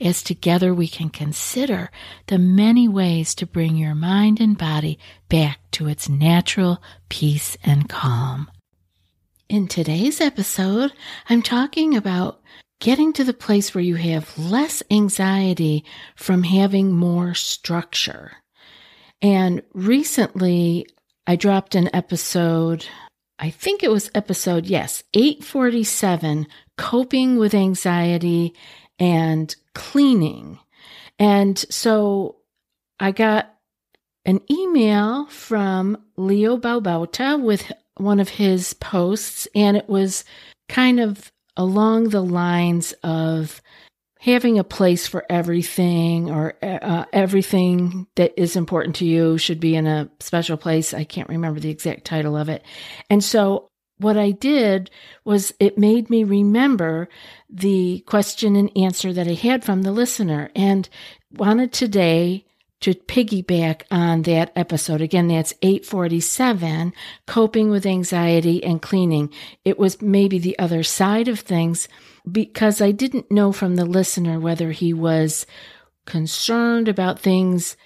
as together we can consider the many ways to bring your mind and body back to its natural peace and calm. In today's episode, I'm talking about getting to the place where you have less anxiety from having more structure. And recently, I dropped an episode I think it was episode, yes, 847 Coping with Anxiety and Cleaning. And so I got an email from Leo Babauta with one of his posts, and it was kind of along the lines of having a place for everything or uh, everything that is important to you should be in a special place. I can't remember the exact title of it. And so what I did was it made me remember the question and answer that I had from the listener and wanted today to piggyback on that episode. Again, that's 847, coping with anxiety and cleaning. It was maybe the other side of things because I didn't know from the listener whether he was concerned about things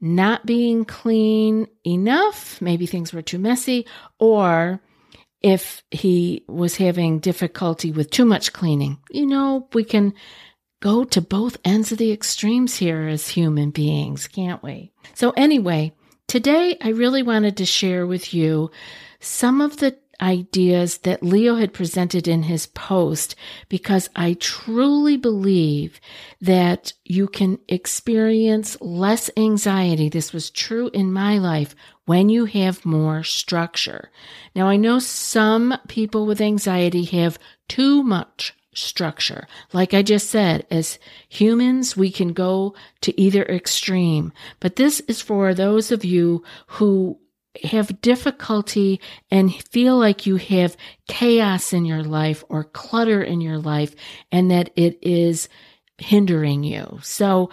not being clean enough, maybe things were too messy, or if he was having difficulty with too much cleaning. You know, we can go to both ends of the extremes here as human beings, can't we? So, anyway, today I really wanted to share with you some of the ideas that Leo had presented in his post because I truly believe that you can experience less anxiety. This was true in my life when you have more structure. Now, I know some people with anxiety have too much structure. Like I just said, as humans, we can go to either extreme, but this is for those of you who have difficulty and feel like you have chaos in your life or clutter in your life and that it is hindering you. So,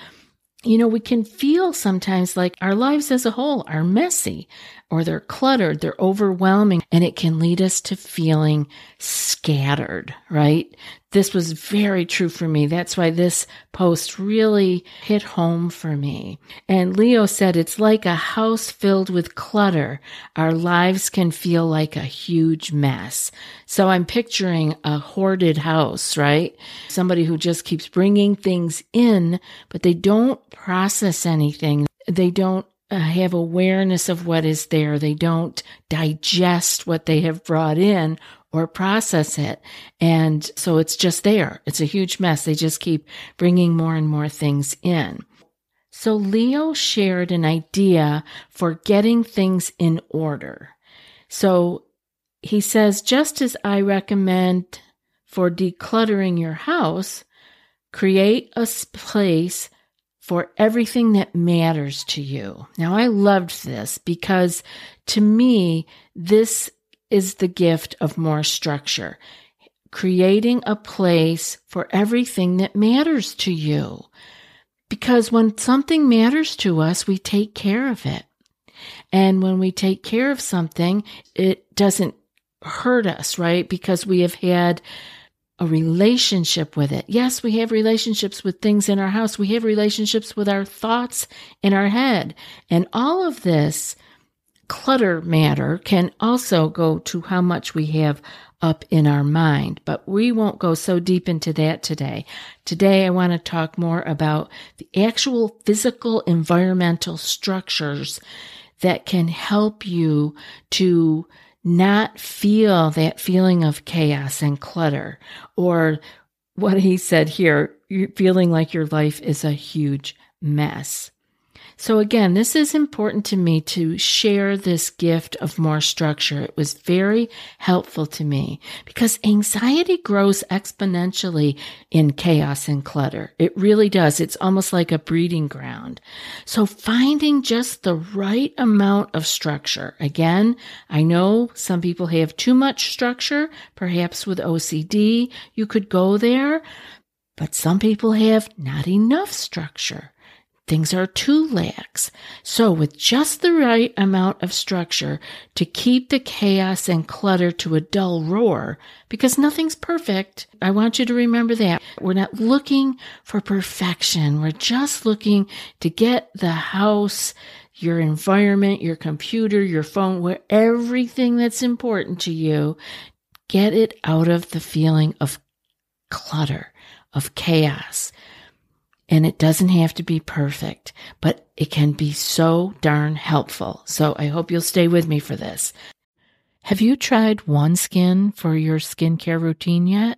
you know, we can feel sometimes like our lives as a whole are messy or they're cluttered, they're overwhelming, and it can lead us to feeling scattered, right? This was very true for me. That's why this post really hit home for me. And Leo said, it's like a house filled with clutter. Our lives can feel like a huge mess. So I'm picturing a hoarded house, right? Somebody who just keeps bringing things in, but they don't process anything. They don't uh, have awareness of what is there. They don't digest what they have brought in or process it. And so it's just there. It's a huge mess. They just keep bringing more and more things in. So Leo shared an idea for getting things in order. So he says, just as I recommend for decluttering your house, create a place for everything that matters to you. Now, I loved this because to me, this is the gift of more structure. creating a place for everything that matters to you. Because when something matters to us, we take care of it. And when we take care of something, it doesn't hurt us, right? Because we have had a relationship with it. Yes, we have relationships with things in our house. We have relationships with our thoughts in our head. And all of this clutter matter can also go to how much we have up in our mind, but we won't go so deep into that today. Today, I want to talk more about the actual physical environmental structures that can help you to not feel that feeling of chaos and clutter or what he said here, feeling like your life is a huge mess. So again, this is important to me to share this gift of more structure. It was very helpful to me because anxiety grows exponentially in chaos and clutter. It really does. It's almost like a breeding ground. So finding just the right amount of structure. Again, I know some people have too much structure, perhaps with OCD, you could go there, but some people have not enough structure. Things are too lax. So, with just the right amount of structure to keep the chaos and clutter to a dull roar, because nothing's perfect, I want you to remember that. We're not looking for perfection. We're just looking to get the house, your environment, your computer, your phone, where everything that's important to you, get it out of the feeling of clutter, of chaos. And it doesn't have to be perfect, but it can be so darn helpful. So I hope you'll stay with me for this. Have you tried OneSkin for your skincare routine yet?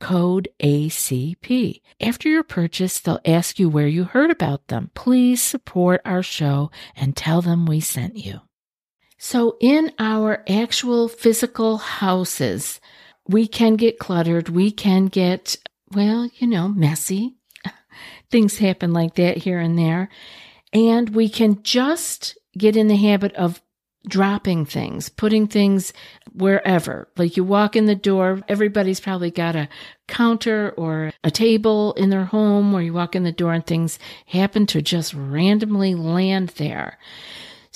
code ACP. After your purchase, they'll ask you where you heard about them. Please support our show and tell them we sent you. So, in our actual physical houses, we can get cluttered. We can get, well, you know, messy. Things happen like that here and there. And we can just get in the habit of dropping things, putting things wherever. Like you walk in the door, everybody's probably got a counter or a table in their home where you walk in the door and things happen to just randomly land there.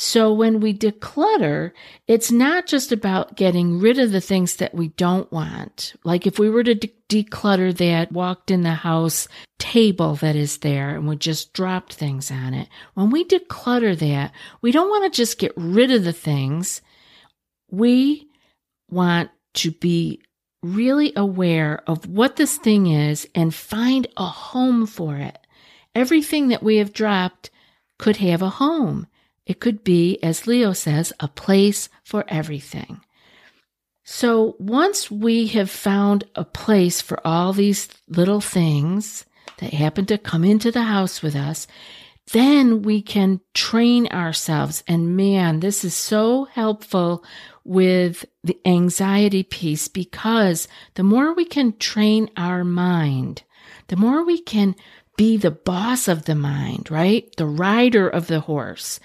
So when we declutter, it's not just about getting rid of the things that we don't want. Like if we were to de- declutter that walked in the house table that is there and we just dropped things on it. When we declutter that, we don't want to just get rid of the things. We want to be really aware of what this thing is and find a home for it. Everything that we have dropped could have a home. It could be, as Leo says, a place for everything. So once we have found a place for all these little things that happen to come into the house with us, then we can train ourselves. And man, this is so helpful with the anxiety piece because the more we can train our mind, the more we can be the boss of the mind, right? The rider of the horse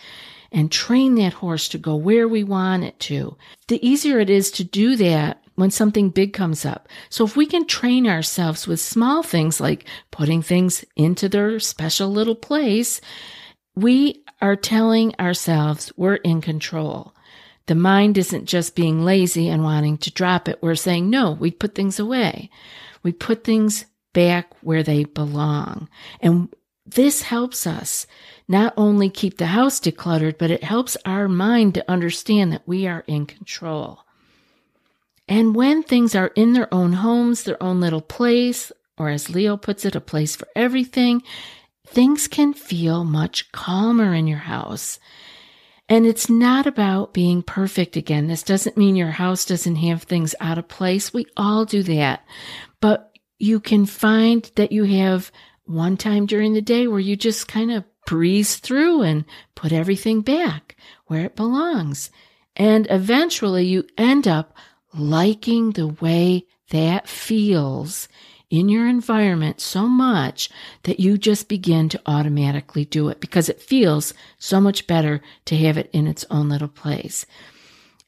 and train that horse to go where we want it to, the easier it is to do that when something big comes up. So if we can train ourselves with small things like putting things into their special little place, we are telling ourselves we're in control. The mind isn't just being lazy and wanting to drop it. We're saying, no, we put things away. We put things back where they belong. And this helps us not only keep the house decluttered, but it helps our mind to understand that we are in control. And when things are in their own homes, their own little place, or as Leo puts it, a place for everything, things can feel much calmer in your house. And it's not about being perfect again. This doesn't mean your house doesn't have things out of place. We all do that. But you can find that you have one time during the day where you just kind of breeze through and put everything back where it belongs. And eventually you end up liking the way that feels in your environment so much that you just begin to automatically do it because it feels so much better to have it in its own little place.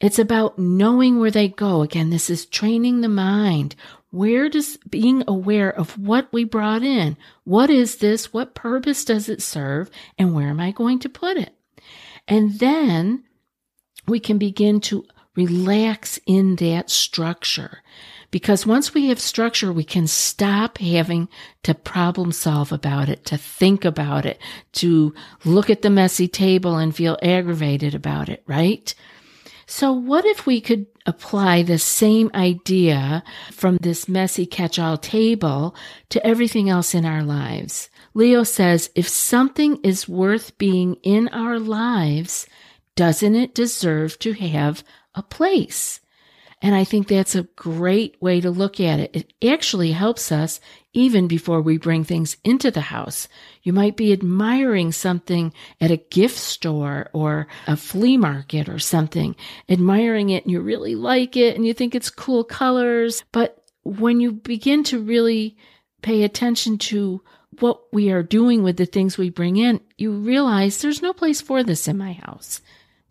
It's about knowing where they go. Again, this is training the mind. Where does being aware of what we brought in? What is this? What purpose does it serve? And where am I going to put it? And then we can begin to relax in that structure. Because once we have structure, we can stop having to problem solve about it, to think about it, to look at the messy table and feel aggravated about it, right? So what if we could apply the same idea from this messy catch-all table to everything else in our lives? Leo says, if something is worth being in our lives, doesn't it deserve to have a place. And I think that's a great way to look at it. It actually helps us even before we bring things into the house. You might be admiring something at a gift store or a flea market or something, admiring it and you really like it and you think it's cool colors. But when you begin to really pay attention to what we are doing with the things we bring in, you realize there's no place for this in my house.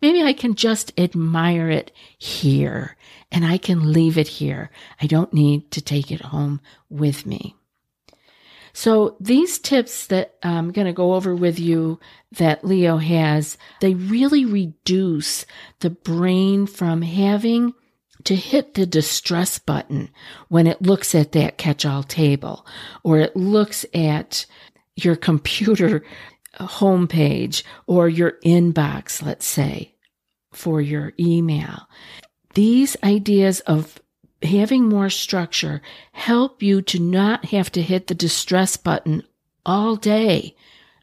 Maybe I can just admire it here and I can leave it here. I don't need to take it home with me. So these tips that I'm going to go over with you that Leo has, they really reduce the brain from having to hit the distress button when it looks at that catch-all table or it looks at your computer homepage or your inbox, let's say for your email. These ideas of having more structure help you to not have to hit the distress button all day.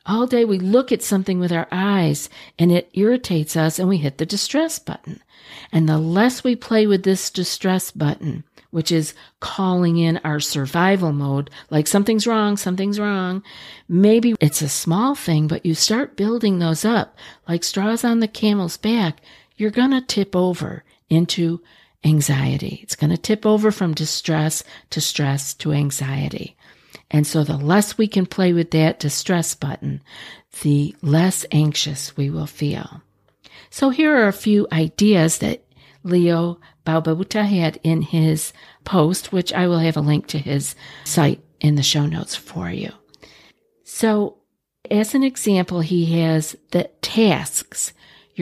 All day we look at something with our eyes and it irritates us and we hit the distress button. And the less we play with this distress button, which is calling in our survival mode, like something's wrong, something's wrong. Maybe it's a small thing, but you start building those up like straws on the camel's back you're going to tip over into anxiety. It's going to tip over from distress to stress to anxiety. And so the less we can play with that distress button, the less anxious we will feel. So here are a few ideas that Leo Babauta had in his post, which I will have a link to his site in the show notes for you. So as an example, he has the tasks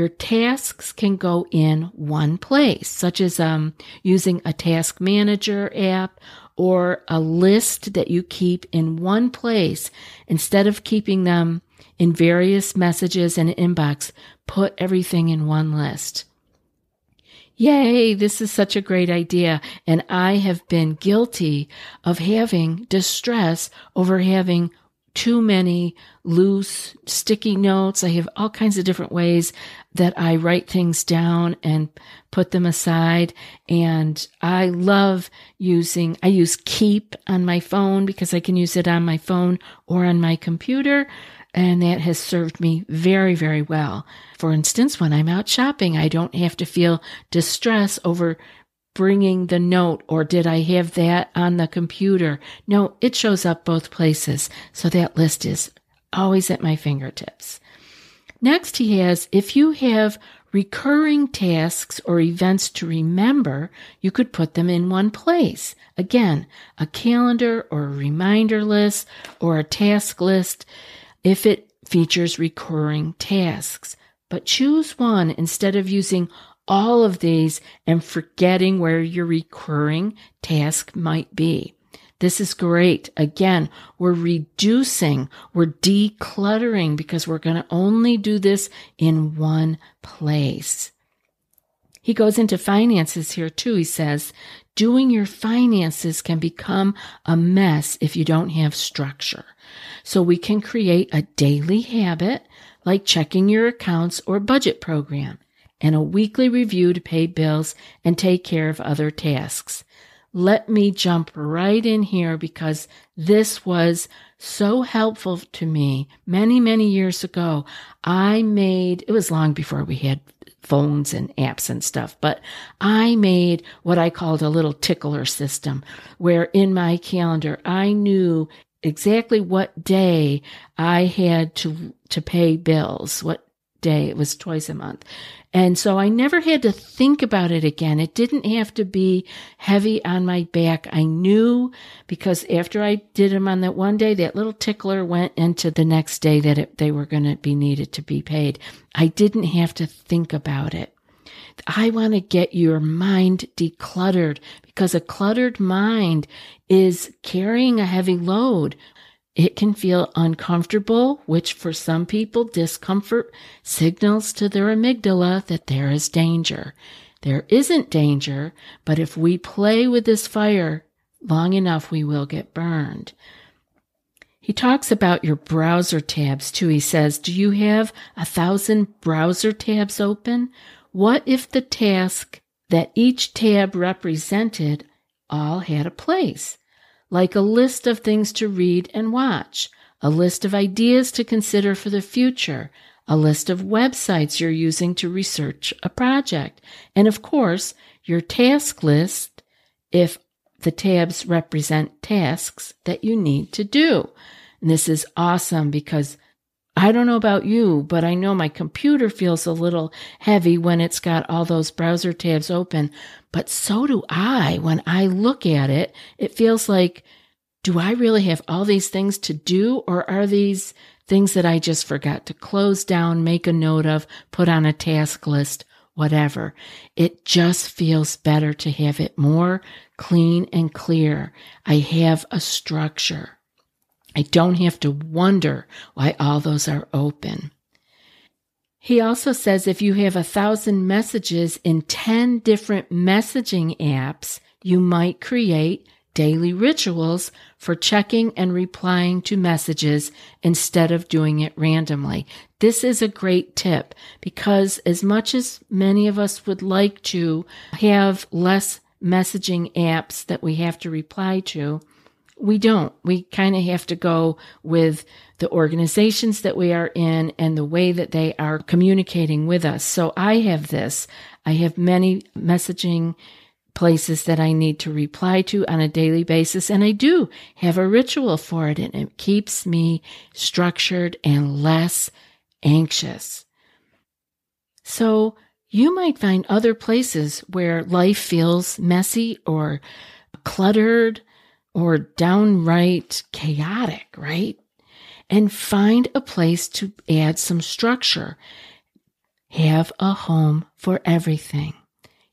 your tasks can go in one place, such as um, using a task manager app or a list that you keep in one place instead of keeping them in various messages and inbox. Put everything in one list. Yay, this is such a great idea. And I have been guilty of having distress over having too many loose sticky notes. I have all kinds of different ways that I write things down and put them aside. And I love using, I use Keep on my phone because I can use it on my phone or on my computer. And that has served me very, very well. For instance, when I'm out shopping, I don't have to feel distress over bringing the note or did I have that on the computer? No, it shows up both places. So that list is always at my fingertips. Next, he has if you have recurring tasks or events to remember, you could put them in one place. Again, a calendar or a reminder list or a task list if it features recurring tasks. But choose one instead of using all of these and forgetting where your recurring task might be. This is great. Again, we're reducing, we're decluttering because we're going to only do this in one place. He goes into finances here too. He says, doing your finances can become a mess if you don't have structure. So we can create a daily habit like checking your accounts or budget program and a weekly review to pay bills and take care of other tasks let me jump right in here because this was so helpful to me many, many years ago. I made, it was long before we had phones and apps and stuff, but I made what I called a little tickler system where in my calendar I knew exactly what day I had to, to pay bills, what day. It was twice a month. And so I never had to think about it again. It didn't have to be heavy on my back. I knew because after I did them on that one day, that little tickler went into the next day that it, they were going to be needed to be paid. I didn't have to think about it. I want to get your mind decluttered because a cluttered mind is carrying a heavy load. It can feel uncomfortable, which for some people, discomfort signals to their amygdala that there is danger. There isn't danger, but if we play with this fire long enough, we will get burned. He talks about your browser tabs too. He says, Do you have a thousand browser tabs open? What if the task that each tab represented all had a place? Like a list of things to read and watch, a list of ideas to consider for the future, a list of websites you're using to research a project, and of course, your task list if the tabs represent tasks that you need to do. And this is awesome because I don't know about you, but I know my computer feels a little heavy when it's got all those browser tabs open. But so do I. When I look at it, it feels like, do I really have all these things to do? Or are these things that I just forgot to close down, make a note of, put on a task list, whatever? It just feels better to have it more clean and clear. I have a structure. I don't have to wonder why all those are open. He also says if you have a thousand messages in 10 different messaging apps, you might create daily rituals for checking and replying to messages instead of doing it randomly. This is a great tip because as much as many of us would like to have less messaging apps that we have to reply to, we don't. We kind of have to go with the organizations that we are in and the way that they are communicating with us. So I have this. I have many messaging places that I need to reply to on a daily basis. And I do have a ritual for it and it keeps me structured and less anxious. So you might find other places where life feels messy or cluttered or downright chaotic, right? And find a place to add some structure. Have a home for everything.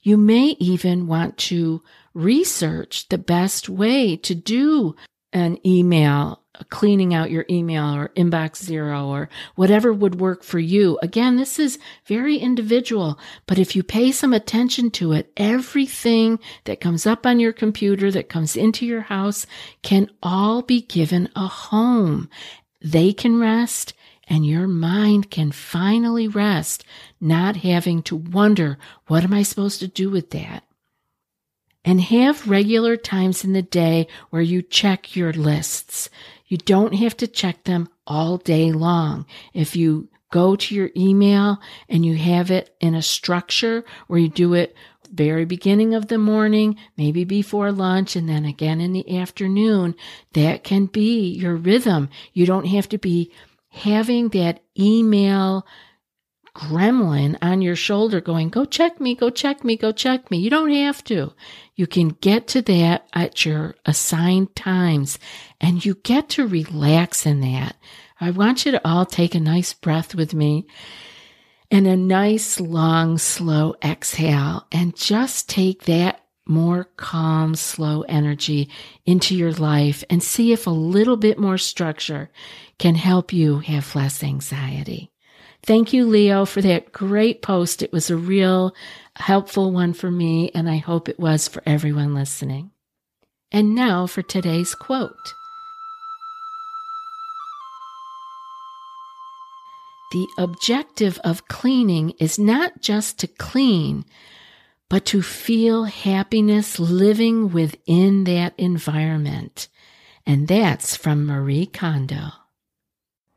You may even want to research the best way to do an email cleaning out your email or inbox zero or whatever would work for you. Again, this is very individual, but if you pay some attention to it, everything that comes up on your computer, that comes into your house can all be given a home. They can rest and your mind can finally rest, not having to wonder, what am I supposed to do with that? And have regular times in the day where you check your lists. You don't have to check them all day long. If you go to your email and you have it in a structure where you do it very beginning of the morning, maybe before lunch, and then again in the afternoon, that can be your rhythm. You don't have to be having that email gremlin on your shoulder going, go check me, go check me, go check me. You don't have to. You can get to that at your assigned times and you get to relax in that. I want you to all take a nice breath with me and a nice, long, slow exhale and just take that more calm, slow energy into your life and see if a little bit more structure can help you have less anxiety. Thank you, Leo, for that great post. It was a real helpful one for me, and I hope it was for everyone listening. And now for today's quote. The objective of cleaning is not just to clean, but to feel happiness living within that environment. And that's from Marie Kondo.